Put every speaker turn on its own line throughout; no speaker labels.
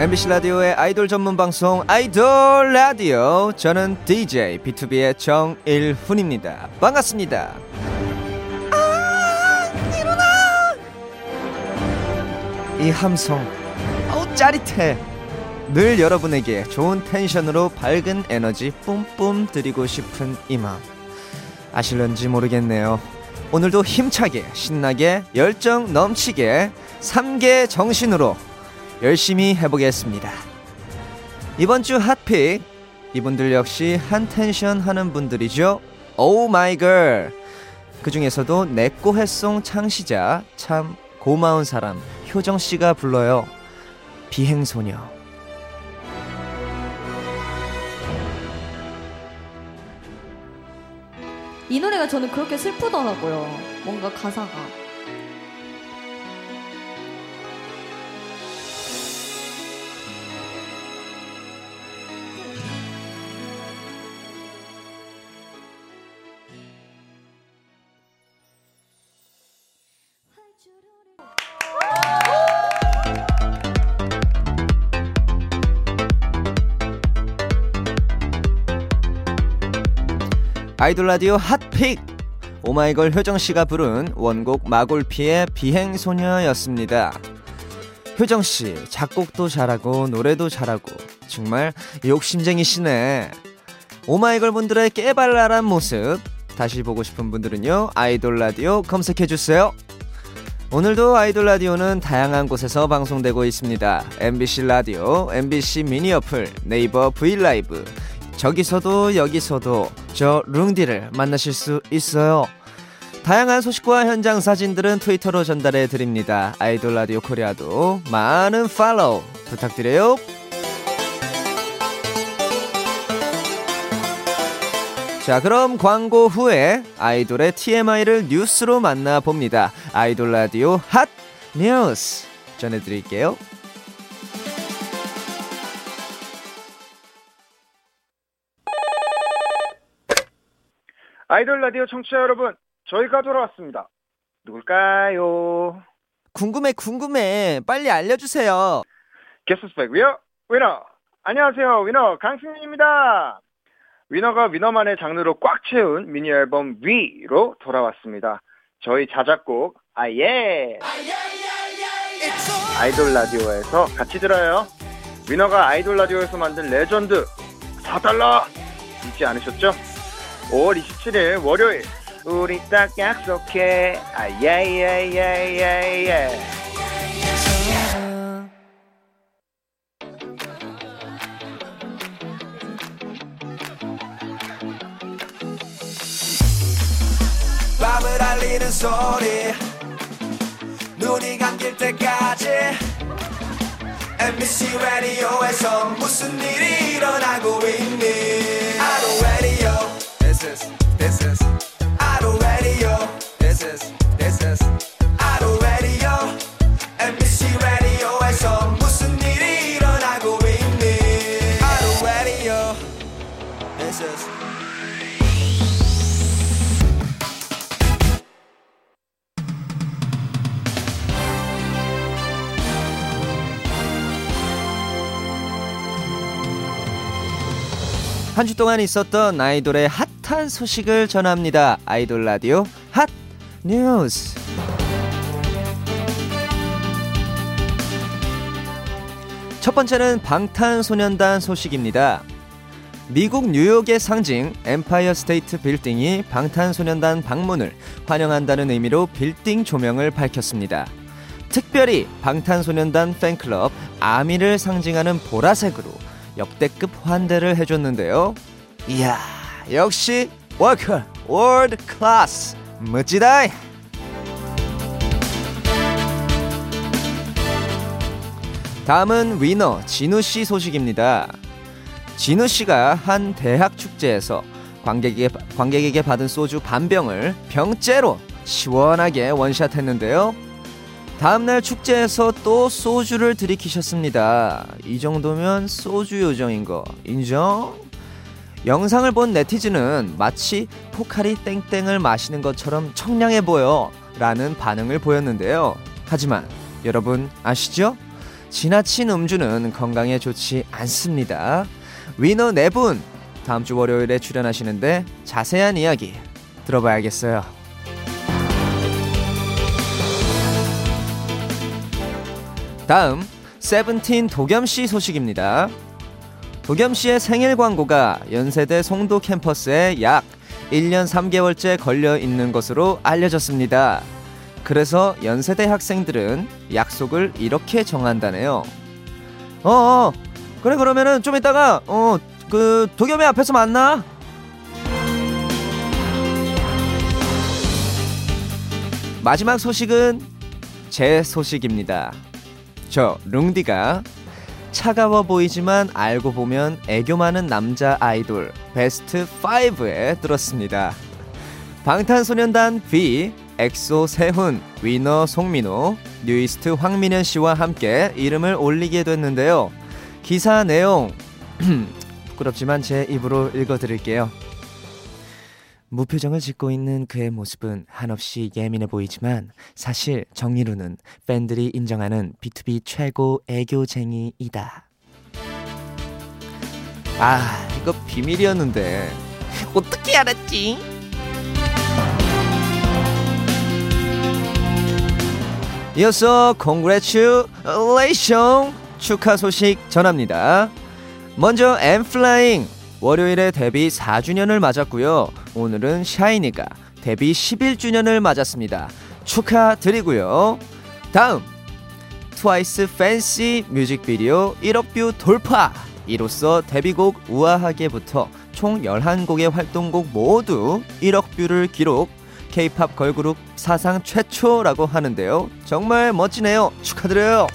MBC 라디오의 아이돌 전문 방송 아이돌 라디오 저는 DJ B2B의 정일훈입니다. 반갑습니다. 아, 일어나! 이 함성, 아우 짜릿해. 늘 여러분에게 좋은 텐션으로 밝은 에너지 뿜뿜 드리고 싶은 이 마음. 아실런지 모르겠네요. 오늘도 힘차게, 신나게, 열정 넘치게, 3개 정신으로 열심히 해보겠습니다. 이번 주 hot pick 이분들 역시 한 텐션 하는 분들이죠. 오 마이 걸. 그 중에서도 내꼬해 song 창시자 참 고마운 사람 효정 씨가 불러요. 비행소녀.
이 노래가 저는 그렇게 슬프더라고요. 뭔가 가사가.
아이돌 라디오 hot pick 오마이걸 효정 씨가 부른 원곡 마골피의 비행소녀였습니다. 효정 씨 작곡도 잘하고 노래도 잘하고 정말 욕심쟁이시네. 오마이걸 분들의 깨발랄한 모습 다시 보고 싶은 분들은요 아이돌 라디오 검색해 주세요. 오늘도 아이돌 라디오는 다양한 곳에서 방송되고 있습니다. MBC 라디오, MBC 미니 어플, 네이버 브이라이브, 저기서도 여기서도 저 룽디를 만나실 수 있어요. 다양한 소식과 현장 사진들은 트위터로 전달해 드립니다. 아이돌 라디오 코리아도 많은 팔로우 부탁드려요. 자, 그럼 광고 후에 아이돌의 TMI를 뉴스로 만나봅니다. 아이돌 라디오 핫 뉴스 전해드릴게요.
아이돌 라디오 청취자 여러분, 저희가 돌아왔습니다. 누굴까요?
궁금해, 궁금해. 빨리 알려주세요.
Guess who's back? We are WINNER. 안녕하세요, 위너 강승윤입니다. 위너가 위너만의 장르로 꽉 채운 미니 앨범 WE로 돌아왔습니다. 저희 자작곡 AH YEAH 아이돌 라디오에서 같이 들어요. 위너가 아이돌 라디오에서 만든 레전드 4달러 잊지 않으셨죠? 5월 27일 월요일. 우리 딱 약속해. 아예예예예예.
밤을 알리는 소리. 눈이 감길 때까지. MBC 라디오에서 무슨 일이 일어나고 있니
한 주 동안 있었던 아이돌의 핫한 소식을 전합니다. 아이돌 라디오 핫 뉴스. 첫 번째는 방탄소년단 소식입니다. 미국 뉴욕의 상징 엠파이어 스테이트 빌딩이 방탄소년단 방문을 환영한다는 의미로 빌딩 조명을 밝혔습니다. 특별히 방탄소년단 팬클럽 아미를 상징하는 보라색으로 역대급 환대를 해줬는데요. 이야, 역시 월클 world class 멋지다. 다음은 위너 진우 씨 소식입니다. 진우 씨가 한 대학 축제에서 관객에게, 관객에게 받은 소주 반병을 병째로 시원하게 원샷 했는데요. 다음날 축제에서 또 소주를 들이키셨습니다. 이 정도면 소주 요정인 거 인정? 영상을 본 네티즌은 마치 포카리 땡땡을 마시는 것처럼 청량해 보여 라는 반응을 보였는데요. 하지만 여러분 아시죠? 지나친 음주는 건강에 좋지 않습니다. 위너 네 분 다음 주 월요일에 출연하시는데 자세한 이야기 들어봐야겠어요. 다음 세븐틴 도겸 씨 소식입니다. 도겸 씨의 생일 광고가 연세대 송도 캠퍼스에 약 1년 3개월째 걸려 있는 것으로 알려졌습니다. 그래서 연세대 학생들은 약속을 이렇게 정한다네요. 어, 어 그래 그러면은 좀 이따가 어 그 도겸이 앞에서 만나. 마지막 소식은 제 소식입니다. 저 룽디가 차가워 보이지만 알고 보면 애교 많은 남자 아이돌 베스트 5에 들었습니다. 방탄소년단 뷔, 엑소 세훈, 위너 송민호, 뉴이스트 황민현 씨와 함께 이름을 올리게 됐는데요. 기사 내용 부끄럽지만 제 입으로 읽어드릴게요. 무표정을 짓고 있는 그의 모습은 한없이 예민해 보이지만 사실 정리루는 팬들이 인정하는 B2B 최고 애교쟁이이다. 아, 이거 비밀이었는데 어떻게 알았지? 이어서 congratulation 축하 소식 전합니다. 먼저 엔플라잉 월요일에 데뷔 4주년을 맞았고요. 오늘은 샤이니가 데뷔 11주년을 맞았습니다. 축하드리고요. 다음 트와이스 Fancy 뮤직비디오 1억 뷰 돌파 이로써 데뷔곡 우아하게부터 총 11곡의 활동곡 모두 1억 뷰를 기록 K-팝 걸그룹 사상 최초라고 하는데요. 정말 멋지네요. 축하드려요.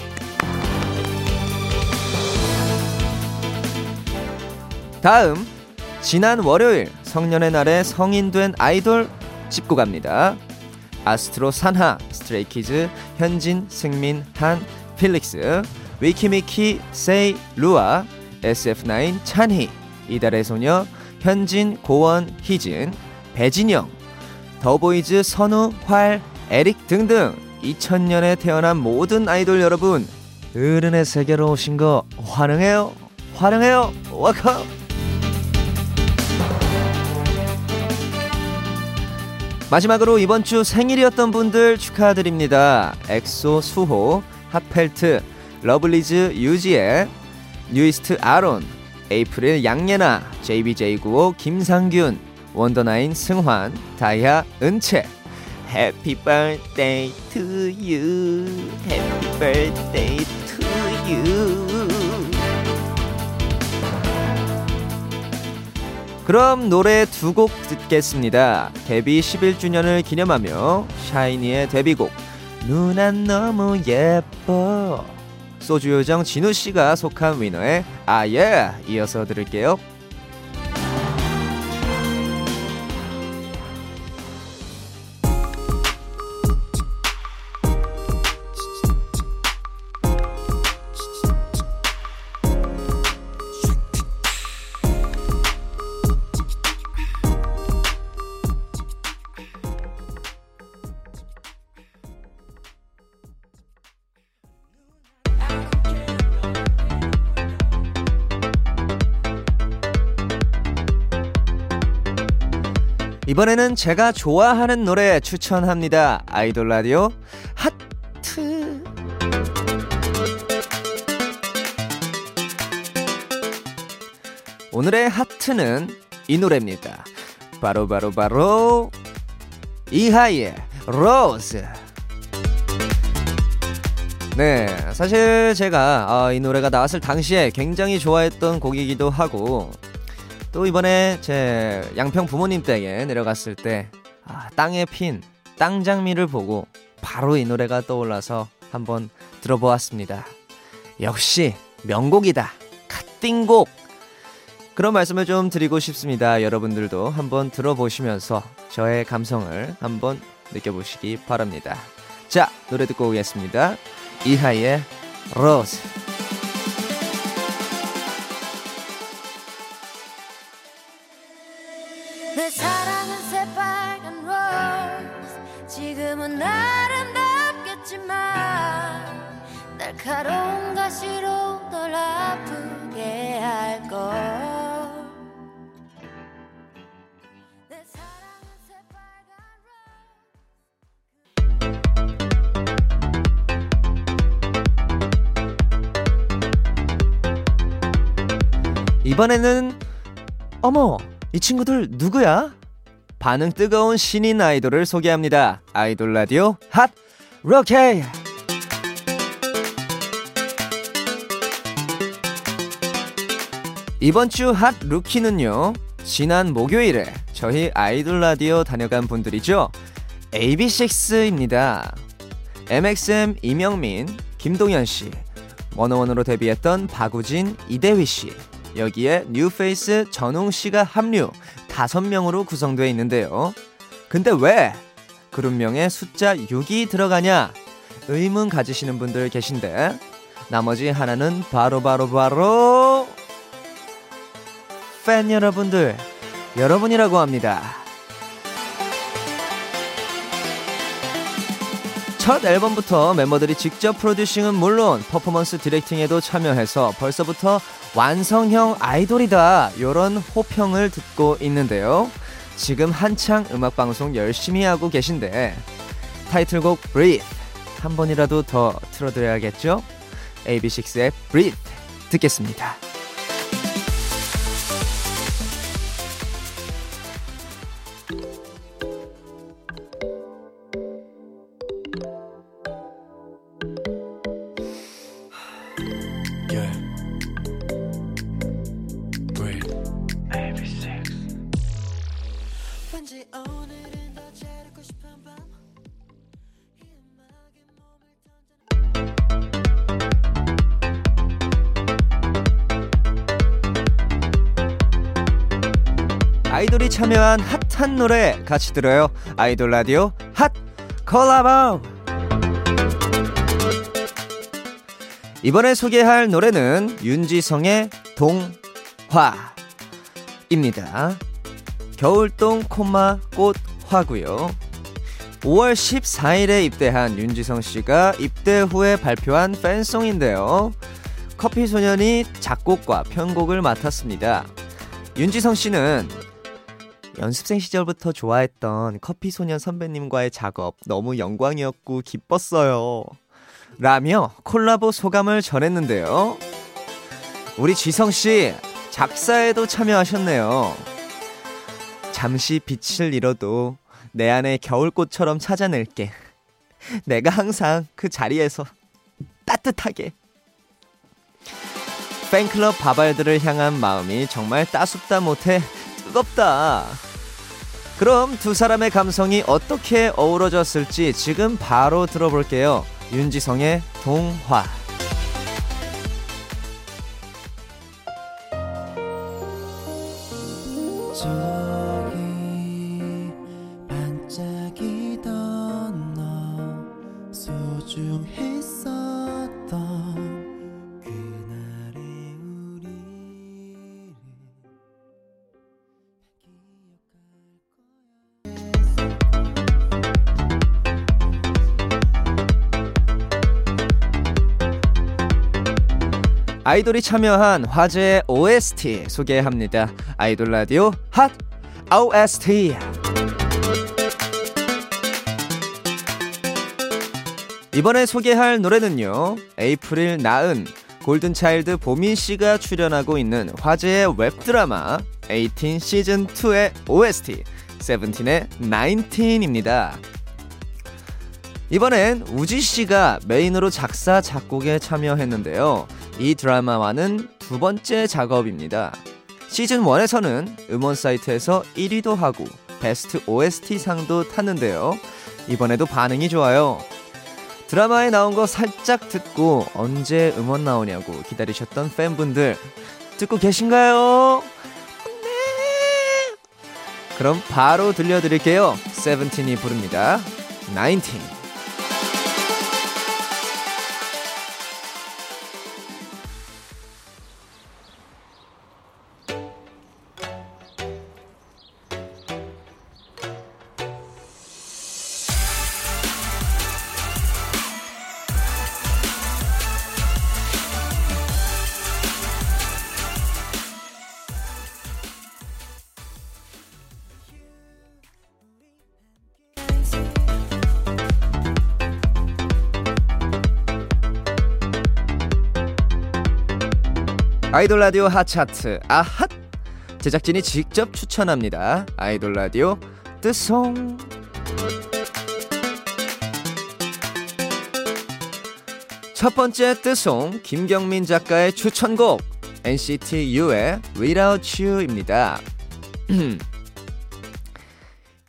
다음 지난 월요일 성년의 날에 성인 된 아이돌 짚고 갑니다. 아스트로 산하, 스트레이키즈, 현진, 승민, 한, 필릭스, 위키미키, 세이, 루아, SF9, 찬희, 이달의 소녀, 현진, 고원, 희진, 배진영, 더보이즈, 선우, 활, 에릭 등등 2000년에 태어난 모든 아이돌 여러분 어른의 세계로 오신 거 환영해요. 환영해요. 와카 마지막으로 이번 주 생일이었던 분들 축하드립니다. 엑소 수호, 핫펠트, 러블리즈 유지애, 뉴이스트 아론, 에이프릴 양예나, JBJ95 김상균, 원더나인 승환, 다이아 은채. Happy birthday to you. Happy birthday to you. 그럼 노래 두 곡 듣겠습니다. 데뷔 11주년을 기념하며 샤이니의 데뷔곡 누난 너무 예뻐 소주 요정 진우 씨가 속한 위너의 아예 이어서 들을게요. 이번에는 제가 좋아하는 노래 추천합니다. 아이돌 라디오 하트. 오늘의 하트는 이 노래입니다. 바로 바로 바로 이하이의 Rose. 네, 사실 제가 어, 이 노래가 나왔을 당시에 굉장히 좋아했던 곡이기도 하고 또 이번에 제 양평 부모님 댁에 내려갔을 때 아, 땅에 핀 땅장미를 보고 바로 이 노래가 떠올라서 한번 들어보았습니다. 역시 명곡이다. 갓띵곡. 그런 말씀을 좀 드리고 싶습니다. 여러분들도 한번 들어보시면서 저의 감성을 한번 느껴보시기 바랍니다. 자, 노래 듣고 오겠습니다. 이하이의
로즈.
이번에는 어머 이 친구들 누구야? 반응 뜨거운 신인 아이돌을 소개합니다. 아이돌 라디오 핫 로케 이번 주 핫 루키는요. 지난 목요일에 저희 아이돌 라디오 다녀간 분들이죠. AB6IX입니다. MXM 이명민, 김동현 씨, 원어원으로 데뷔했던 박우진, 이대휘 씨, 여기에 뉴페이스 전웅 씨가 합류 다섯 명으로 구성되어 있는데요. 근데 왜 그룹명에 숫자 6이 들어가냐 의문 가지시는 분들 계신데 나머지 하나는 바로 바로 바로 팬 여러분들 여러분이라고 합니다. 첫 앨범부터 멤버들이 직접 프로듀싱은 물론 퍼포먼스 디렉팅에도 참여해서 벌써부터 완성형 아이돌이다 이런 호평을 듣고 있는데요. 지금 한창 음악 방송 열심히 하고 계신데 타이틀곡 Breathe 한 번이라도 더 틀어드려야겠죠? AB6IX의 Breathe 듣겠습니다.
왠지 오늘은 더 재르고 싶은 밤
아이돌이 참여한 핫한 노래 같이 들어요. 아이돌 라디오 핫 콜라보. 이번에 소개할 노래는 윤지성의 동화입니다. 겨울동 콤마 꽃화고요. 5월 14일에 입대한 윤지성 씨가 입대 후에 발표한 팬송인데요. 커피 소년이 작곡과 편곡을 맡았습니다. 윤지성 씨는 연습생 시절부터 좋아했던 커피 소년 선배님과의 작업 너무 영광이었고 기뻤어요. 라며 콜라보 소감을 전했는데요. 우리 지성 씨 작사에도 참여하셨네요. 잠시 빛을 잃어도 내 안에 겨울꽃처럼 찾아낼게. 내가 항상 그 자리에서 따뜻하게. 팬클럽 바발들을 향한 마음이 정말 따숩다 못해 뜨겁다. 그럼 두 사람의 감성이 어떻게 어우러졌을지 지금 바로 들어볼게요. 윤지성의 동화. 아이돌이 참여한 화제의 OST 소개합니다. 아이돌 라디오 핫 OST. 이번에 소개할 노래는요. 에이프릴 나은 골든차일드 보민 씨가 출연하고 있는 화제의 웹드라마 18 시즌 2의 OST 세븐틴의 19입니다. 이번엔 우지 씨가 메인으로 작사 작곡에 참여했는데요. 이 드라마와는 두 번째 작업입니다. 시즌 1에서는 음원 사이트에서 1위도 하고 베스트 OST 상도 탔는데요. 이번에도 반응이 좋아요. 드라마에 나온 거 살짝 듣고 언제 음원 나오냐고 기다리셨던 팬분들 듣고 계신가요? 그럼 바로 들려드릴게요. 세븐틴이 부릅니다. 19. 아이돌 라디오 핫차트 아핫 제작진이 직접 추천합니다. 아이돌 라디오 뜨송 첫 번째 뜨송 김경민 작가의 추천곡 NCT U의 Without You입니다.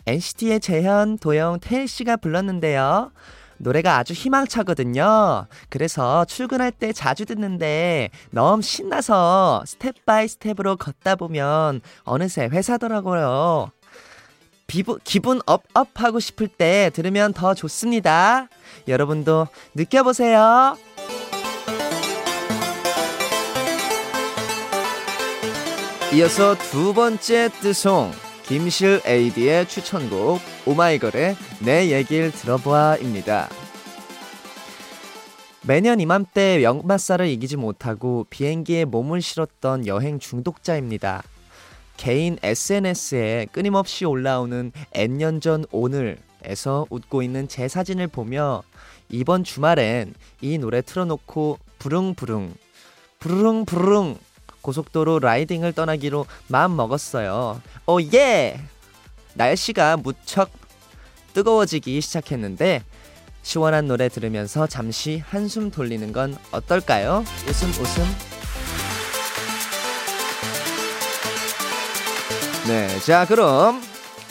NCT의 재현, 도영, 태일 씨가 불렀는데요. 노래가 아주 희망차거든요. 그래서 출근할 때 자주 듣는데 너무 신나서 step by step으로 걷다 보면 어느새 회사더라고요. 비부, 기분 업업 하고 싶을 때 들으면 더 좋습니다. 여러분도 느껴보세요. 이어서 두 번째 뜨송 김실 AD의 추천곡 오마이걸의 내 얘길 들어봐입니다. 매년 이맘때 역마살을 이기지 못하고 비행기에 몸을 실었던 여행 중독자입니다. 개인 SNS에 끊임없이 올라오는 N년 전 오늘에서 웃고 있는 제 사진을 보며 이번 주말엔 이 노래 틀어놓고 부릉부릉 부릉 부릉 고속도로 라이딩을 떠나기로 마음 먹었어요. 오 예! 날씨가 무척 뜨거워지기 시작했는데 시원한 노래 들으면서 잠시 한숨 돌리는 건 어떨까요? 웃음 웃음. 네, 자 그럼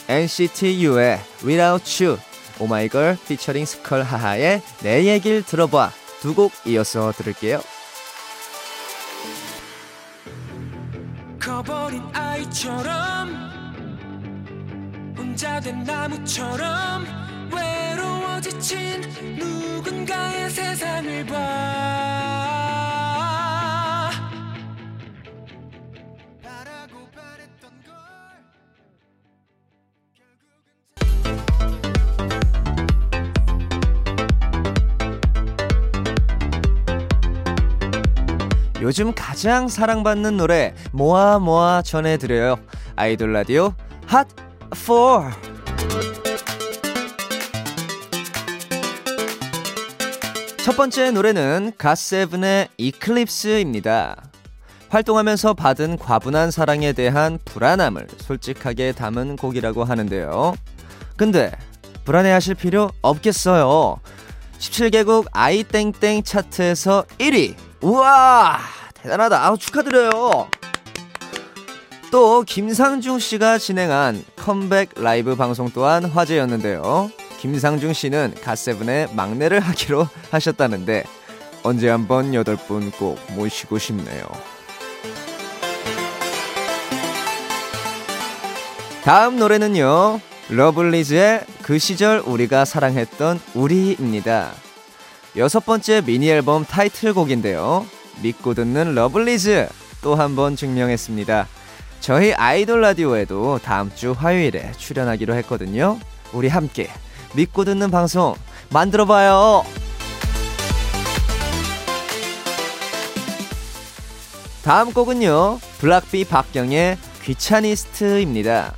NCT U의 Without You, 오마이걸 피처링 스컬 하하의 내 얘길 들어봐 두 곡 이어서 들을게요.
된 나무처럼 외로워 지친 누군가의 세상을 봐
요즘 가장 사랑받는 노래 모아 모아 전해드려요. 아이돌 라디오 핫 4. 첫 번째 노래는 갓세븐의 이클립스입니다. 활동하면서 받은 과분한 사랑에 대한 불안함을 솔직하게 담은 곡이라고 하는데요. 근데 불안해하실 필요 없겠어요. 17개국 아이땡땡 차트에서 1위. 우와! 대단하다. 아우, 축하드려요. 또 김상중 씨가 진행한 컴백 라이브 방송 또한 화제였는데요. 김상중 씨는 갓세븐의 막내를 하기로 하셨다는데 언제 한번 여덟 분 꼭 모시고 싶네요. 다음 노래는요. 러블리즈의 그 시절 우리가 사랑했던 우리입니다. 여섯 번째 미니 앨범 타이틀곡인데요. 믿고 듣는 러블리즈 또 한 번 증명했습니다. 저희 아이돌 라디오에도 다음 주 화요일에 출연하기로 했거든요. 우리 함께 믿고 듣는 방송 만들어 봐요. 다음 곡은요. 블락비 박경의 귀차니스트입니다.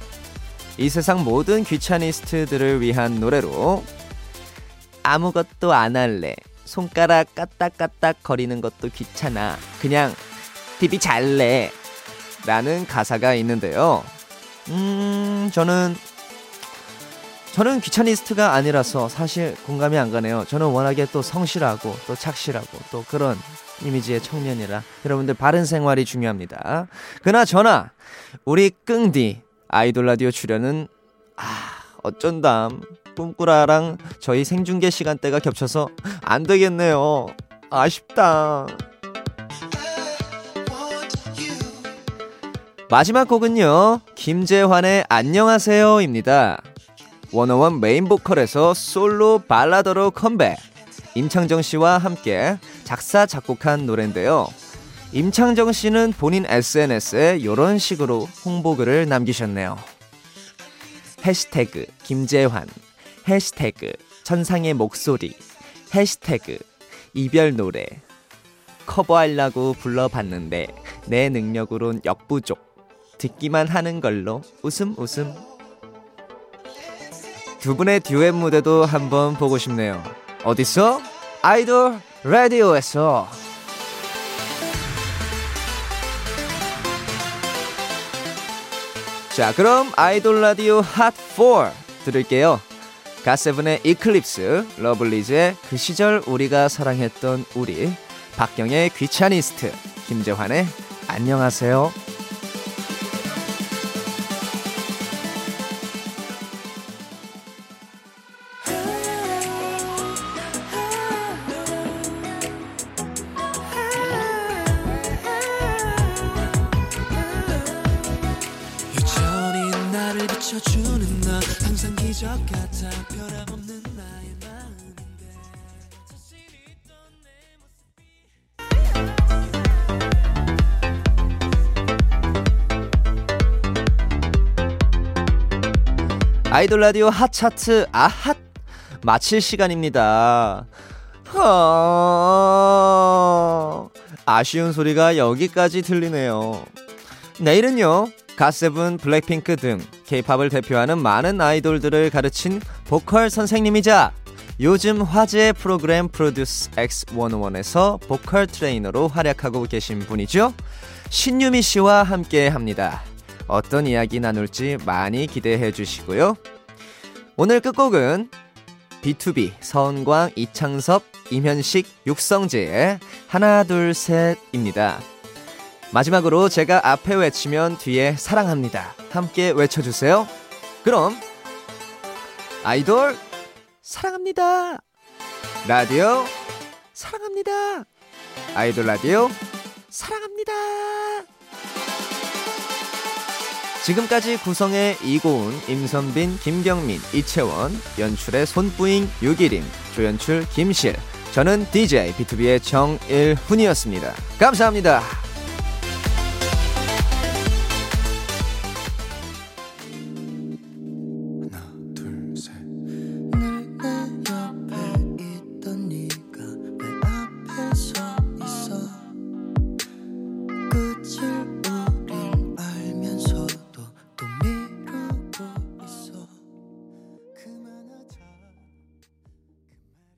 이 세상 모든 귀차니스트들을 위한 노래로 아무것도 안 할래. 손가락 까딱까딱 거리는 것도 귀찮아. 그냥 TV 잘래. 라는 가사가 있는데요. 음, 저는 저는 귀차니스트가 아니라서 사실 공감이 안 가네요. 저는 워낙에 또 성실하고 또 착실하고 또 그런 이미지의 청년이라 여러분들 바른 생활이 중요합니다. 그나저나 우리 꿍디 아이돌 라디오 출연은 아 어쩐담 꿈꾸라랑 저희 생중계 시간대가 겹쳐서 안 되겠네요. 아쉽다. 마지막 곡은요, 김재환의 안녕하세요입니다. 워너원 메인 보컬에서 솔로 발라더로 컴백. 임창정 씨와 함께 작사, 작곡한 노래인데요. 임창정 씨는 본인 SNS에 이런 식으로 홍보글을 남기셨네요. 해시태그 김재환, 해시태그 천상의 목소리, 해시태그 이별 노래. 커버하려고 불러봤는데 내 능력으론 역부족. 듣기만 하는 걸로 웃음 웃음. 두 분의 듀엣 무대도 한번 보고 싶네요. 어디서? 아이돌 라디오에서. 자, 그럼 아이돌 라디오 핫4 들을게요. 가세븐의 이클립스, 러블리즈의 그 시절 우리가 사랑했던 우리, 박경의 귀차니스트, 김재환의 안녕하세요. 아이돌 라디오 핫차트 아핫 마칠 시간입니다. 아, 아쉬운 소리가 여기까지 들리네요. 내일은요. 갓세븐, 블랙핑크 등 케이팝을 대표하는 많은 아이돌들을 가르친 보컬 선생님이자 요즘 화제 프로그램 프로듀스 X101에서 보컬 트레이너로 활약하고 계신 분이죠. 신유미 씨와 함께 합니다. 어떤 이야기 나눌지 많이 기대해 주시고요. 오늘 끝곡은 B2B 서은광 이창섭 임현식 육성재의 하나 둘 셋입니다. 마지막으로 제가 앞에 외치면 뒤에 사랑합니다. 함께 외쳐주세요. 그럼 아이돌 사랑합니다. 라디오 사랑합니다. 아이돌 라디오 사랑합니다. 지금까지 구성의 이고은, 임선빈, 김경민, 이채원, 연출의 손뿌잉, 유기림, 조연출 김실, 저는 DJ B2B의 정일훈이었습니다. 감사합니다.